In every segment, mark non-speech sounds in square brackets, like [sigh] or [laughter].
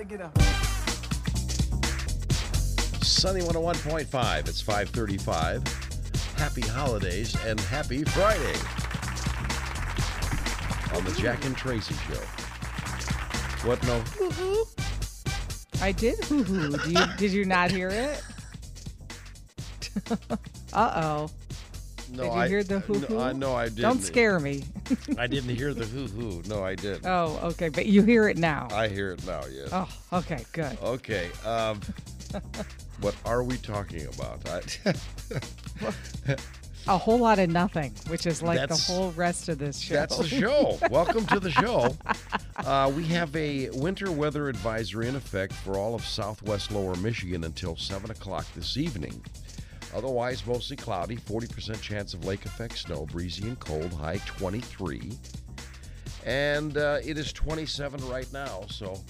Everybody get up. Sunny 101.5. It's 535. Happy holidays and happy Friday on the Jack and Tracy Show. What no? I did hoo hoo. Do you, did you not hear it? [laughs] uh oh. No, Did you I, hear the hoo hoo? No, I, no, I didn't. Don't scare me. [laughs] I didn't hear the hoo hoo. No, I didn't. Oh, okay. But you hear it now. I hear it now, yes. Oh, okay. Good. Okay. Um, [laughs] what are we talking about? I, [laughs] A whole lot of nothing, which is like That's- the whole rest of this show. That's the show. Welcome to the show. Uh, we have a winter weather advisory in effect for all of southwest lower Michigan until 7 o'clock this evening. Otherwise, mostly cloudy, 40% chance of lake effect snow, breezy and cold, high 23. And uh, it is 27 right now, so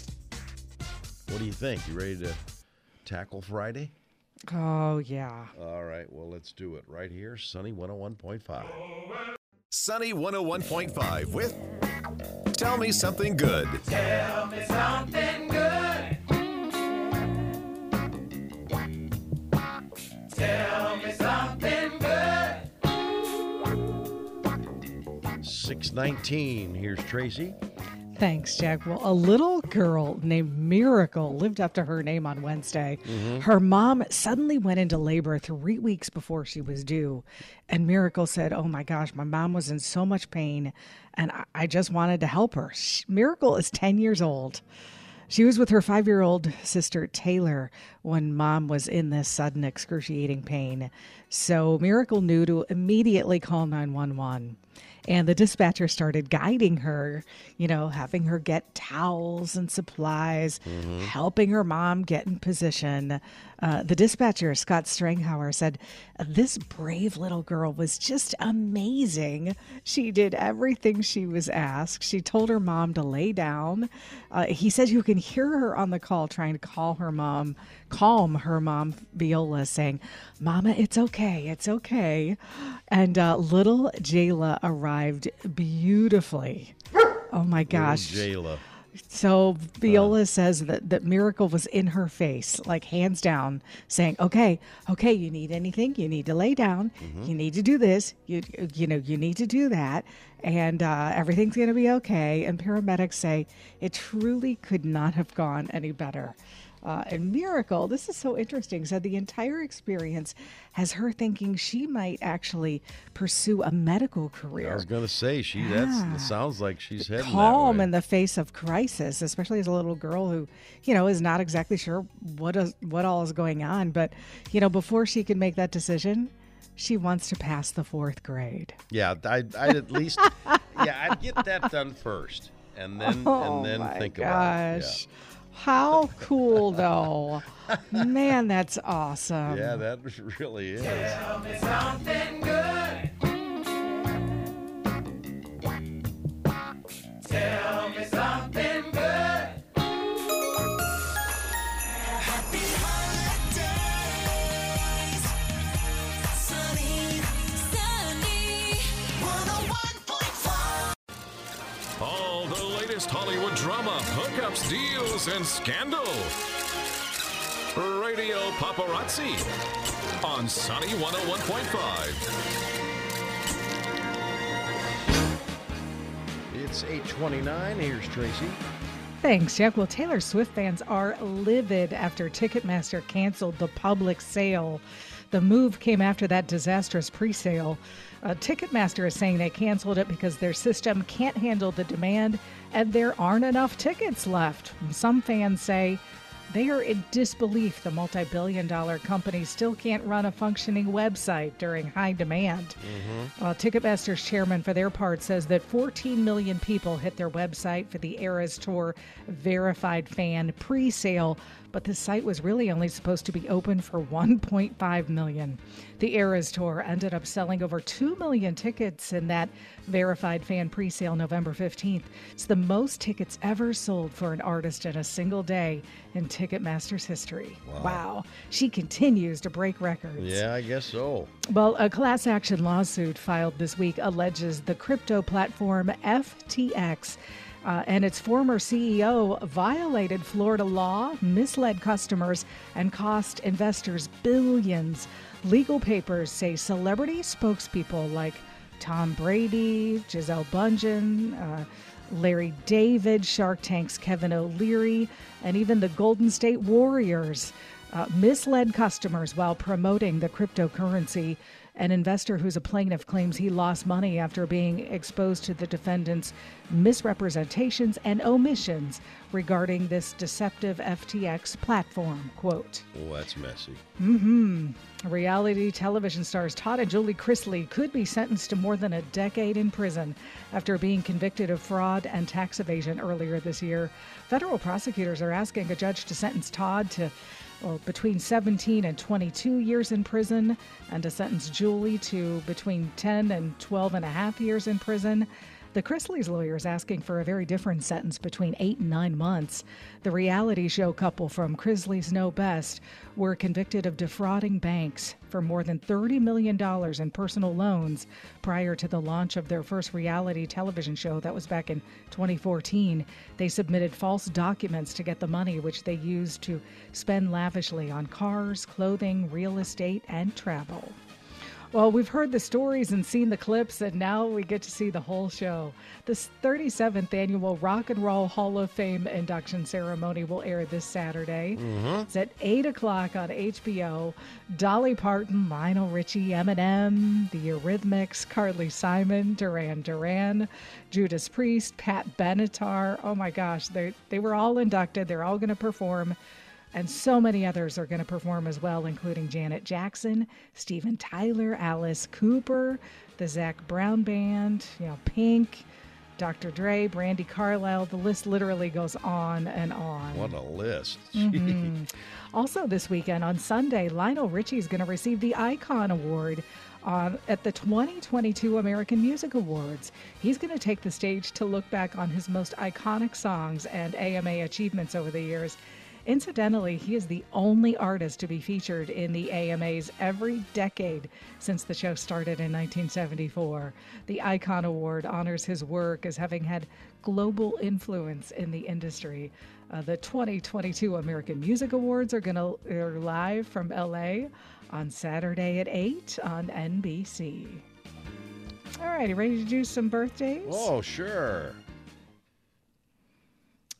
what do you think? You ready to tackle Friday? Oh yeah. All right, well, let's do it right here. Sunny 101.5. Sunny 101.5 with Tell Me Something Good. Tell me something 619. Here's Tracy. Thanks, Jack. Well, a little girl named Miracle lived up to her name on Wednesday. Mm-hmm. Her mom suddenly went into labor three weeks before she was due. And Miracle said, Oh my gosh, my mom was in so much pain, and I, I just wanted to help her. Sh- Miracle is 10 years old. She was with her five year old sister Taylor when mom was in this sudden excruciating pain. So Miracle knew to immediately call 911. And the dispatcher started guiding her, you know, having her get towels and supplies, helping her mom get in position. Uh, the dispatcher, Scott Stranghauer, said, This brave little girl was just amazing. She did everything she was asked. She told her mom to lay down. Uh, he said you can hear her on the call trying to call her mom, calm her mom, Viola, saying, Mama, it's okay. It's okay. And uh, little Jayla arrived beautifully. Oh my gosh. Jayla. So Viola says that, that Miracle was in her face, like hands down, saying, "Okay, okay, you need anything? You need to lay down. You need to do this. You you know you need to do that, and uh, everything's going to be okay." And paramedics say it truly could not have gone any better. Uh, and Miracle, this is so interesting, said the entire experience has her thinking she might actually pursue a medical career I was going to say, she that's it sounds like she's heading calm that in the face of crisis, especially as a little girl who, you know, is not exactly sure what is, what all is going on. But you know, before she can make that decision, she wants to pass the fourth grade. Yeah, I'd, I'd at least, [laughs] yeah, I'd get that done first, and then oh and then think about it. gosh. How cool, though. Man, that's awesome. Yeah. yeah, that [laughs] really is. Latest Hollywood drama, hookups, deals, and scandal. Radio Paparazzi on Sunny 101.5. It's 829. Here's Tracy. Thanks, Jack. Well, Taylor Swift fans are livid after Ticketmaster canceled the public sale. The move came after that disastrous pre sale. Uh, Ticketmaster is saying they canceled it because their system can't handle the demand and there aren't enough tickets left. Some fans say they are in disbelief the multi billion dollar company still can't run a functioning website during high demand. Uh, Ticketmaster's chairman, for their part, says that 14 million people hit their website for the Eras Tour verified fan pre sale, but the site was really only supposed to be open for 1.5 million. The Eras Tour ended up selling over 2 million tickets in that verified fan pre sale November 15th. It's the most tickets ever sold for an artist in a single day in Ticketmaster's history. Wow. She continues to break records. Yeah, I guess so. Well, a class action lawsuit filed this week alleges the crypto platform FTX Uh, and its former CEO violated Florida law, misled customers, and cost investors billions. Legal papers say celebrity spokespeople like Tom Brady, Gisele Bundchen, uh, Larry David, Shark Tank's Kevin O'Leary, and even the Golden State Warriors uh, misled customers while promoting the cryptocurrency. An investor who's a plaintiff claims he lost money after being exposed to the defendant's misrepresentations and omissions regarding this deceptive FTX platform. Quote. Oh, that's messy. Hmm. Reality television stars Todd and Julie Chrisley could be sentenced to more than a decade in prison after being convicted of fraud and tax evasion earlier this year. Federal prosecutors are asking a judge to sentence Todd to well, between 17 and 22 years in prison and to sentence Julie to between 10 and 12 and a half years in prison. The Chrisley's lawyer is asking for a very different sentence between eight and nine months. The reality show couple from Chrisley Knows Best were convicted of defrauding banks for more than $30 million in personal loans prior to the launch of their first reality television show. That was back in 2014. They submitted false documents to get the money, which they used to spend lavishly on cars, clothing, real estate, and travel. Well, we've heard the stories and seen the clips, and now we get to see the whole show. This 37th annual Rock and Roll Hall of Fame induction ceremony will air this Saturday. Mm-hmm. It's at 8 o'clock on HBO. Dolly Parton, Lionel Richie, Eminem, The Eurythmics, Carly Simon, Duran Duran, Judas Priest, Pat Benatar. Oh my gosh, they, they were all inducted. They're all going to perform and so many others are going to perform as well, including Janet Jackson, Steven Tyler, Alice Cooper, the Zac Brown Band, you know, Pink, Dr. Dre, Brandi Carlile. The list literally goes on and on. What a list. [laughs] Mm-hmm. Also, this weekend on Sunday, Lionel Richie is going to receive the Icon Award uh, at the 2022 American Music Awards. He's going to take the stage to look back on his most iconic songs and AMA achievements over the years. Incidentally, he is the only artist to be featured in the AMAs every decade since the show started in 1974. The Icon Award honors his work as having had global influence in the industry. Uh, the 2022 American Music Awards are going to air live from LA on Saturday at 8 on NBC. All right, you ready to do some birthdays? Oh, sure.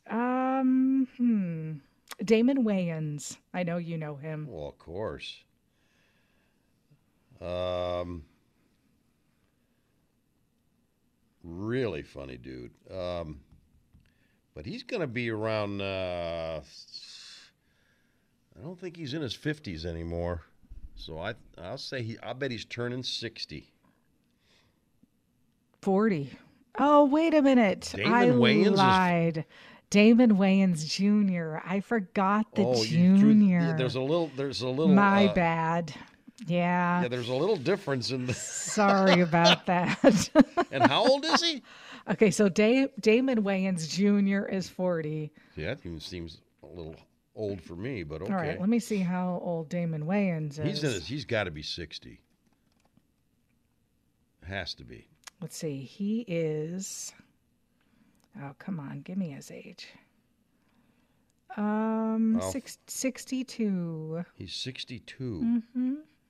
Um, hmm. Damon Wayans. I know you know him. Well, of course. Um, really funny dude. Um, but he's going to be around. Uh, I don't think he's in his fifties anymore. So I, I'll say he. I bet he's turning sixty. 40. Oh, wait a minute. Damon I Wayans is- lied. Damon Wayans Jr. I forgot the oh, you drew- junior. yeah, there's a little. There's a little. My uh, bad. Yeah. Yeah, there's a little difference in the. [laughs] Sorry about that. [laughs] And how old is he? okay, so da- Damon Wayans Jr. is 40. Yeah, that even seems a little old for me, but okay. All right, let me see how old Damon Wayans is. He's in his, he's got to be 60. Has to be. Let's see. He is. Oh, come on. Give me his age. Um, Oh. six, 62. He's 62.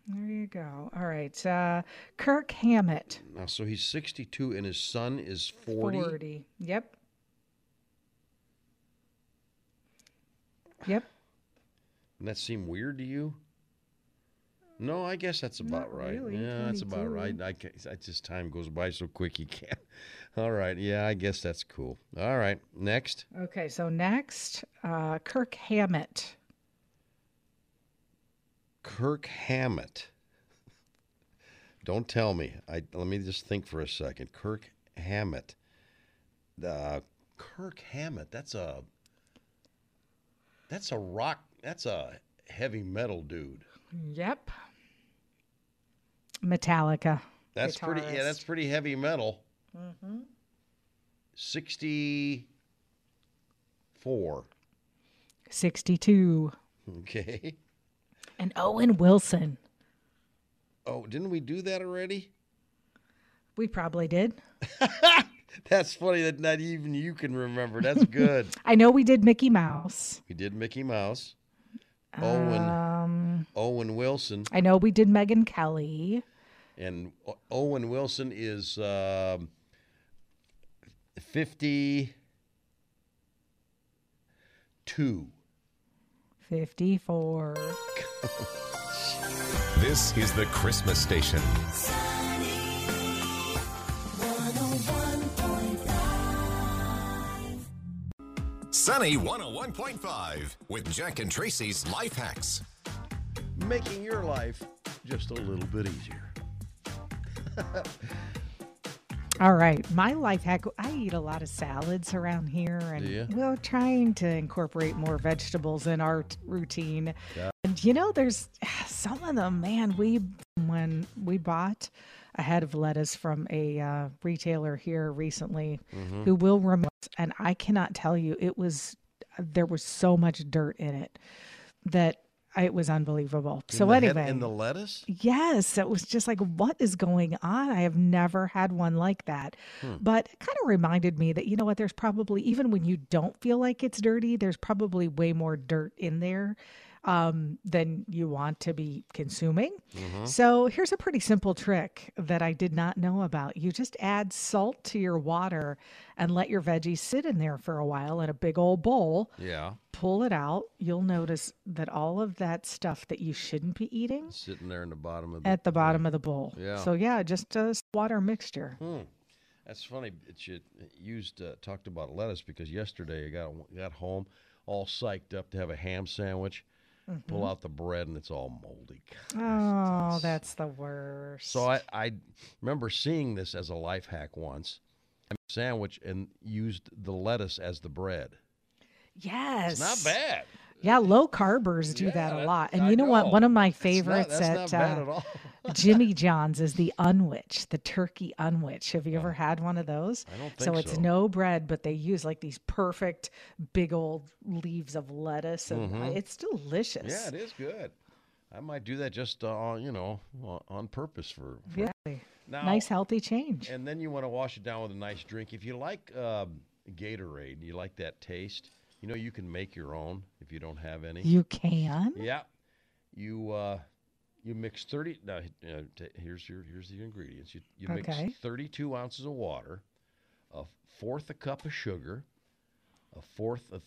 There you go. All right. Uh, Kirk Hammett, Now, so he's 62 and his son is 40. 40. Yep. Yep. And that seem weird to you? No, I guess that's about Not right. really, Yeah, that's about 22. right. I, ca- I just time goes by so quick you can't. [laughs] All right. Yeah, I guess that's cool. All right. Next. Okay. So next, uh, Kirk Hammett. Kirk Hammett. Don't tell me. I let me just think for a second. Kirk Hammett. Uh, Kirk Hammett. That's a. That's a rock. That's a heavy metal dude. Yep. Metallica. That's pretty. Yeah, that's pretty heavy metal. Mm-hmm. Sixty-four. 62. Okay. And Owen Wilson. Oh, didn't we do that already? We probably did. [laughs] That's funny that not even you can remember. That's good. [laughs] I know we did Mickey Mouse. we did Mickey Mouse. Owen Um, Owen Wilson I know we did Megyn Kelly. And Owen Wilson is um, 52. 54. [laughs] This is the Christmas station. Sunny 101.5. Sunny 101.5 with Jack and Tracy's Life Hacks. Making your life just a little bit easier. [laughs] All right, my life hack. I eat a lot of salads around here, and we're trying to incorporate more vegetables in our t- routine. And you know, there's [sighs] some of them, man. We when we bought a head of lettuce from a uh, retailer here recently, Mm-hmm. who will remove, and I cannot tell you, it was there was so much dirt in it that it was unbelievable. In so anyway, in the lettuce? Yes, it was just like, what is going on? I have never had one like that. But it kind of reminded me that, you know what, there's probably, even when you don't feel like it's dirty, there's probably way more dirt in there um, than you want to be consuming. So here's a pretty simple trick that I did not know about. You just add salt to your water and let your veggies sit in there for a while in a big old bowl Yeah. Pull it out, you'll notice that all of that stuff that you shouldn't be eating Sitting there in the bottom of the. at the bottom of the bowl. Yeah. So yeah, just a water mixture. Hmm. That's funny. That you used uh, talked about lettuce because yesterday I got got home all psyched up to have a ham sandwich. Pull out the bread and it's all moldy. Oh, that's the worst. So I, I remember seeing this as a life hack once. I made a sandwich and used the lettuce as the bread. Yes, It's not bad. Yeah, low carbers do Yeah, that a lot. And I you know, what? One of my It's not- favorites at uh, at. [laughs] [laughs] Jimmy John's is the unwich, the turkey unwich. Have you ever had one of those? I don't so think it's so. no bread, but they use like these perfect big old leaves of lettuce, and uh, it's delicious. Mm-hmm. Yeah, it is good. I might do that just uh, you know on- purpose for. for Yeah. Now, Nice healthy change. And then you want to wash it down with a nice drink. If you like um, Gatorade, you like that taste. You know, you can make your own if you don't have any. You can. Yeah, you uh, you mix thirty. Now, uh, t- here's your here's the ingredients. You you Okay. mix thirty-two ounces of water, a fourth a cup of sugar, a fourth of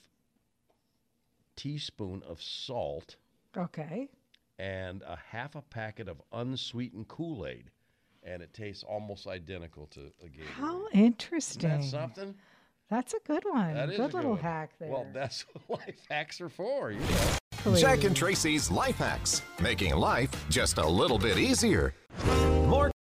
teaspoon of salt, Okay. and a half a packet of unsweetened Kool-Aid, and it tastes almost identical to a Gatorade. How Isn't interesting. that something? That's a good one. That is good a little one. hack there. Well, that's [laughs] what life hacks are for. You know. Jack and Tracy's Life Hacks, making life just a little bit easier.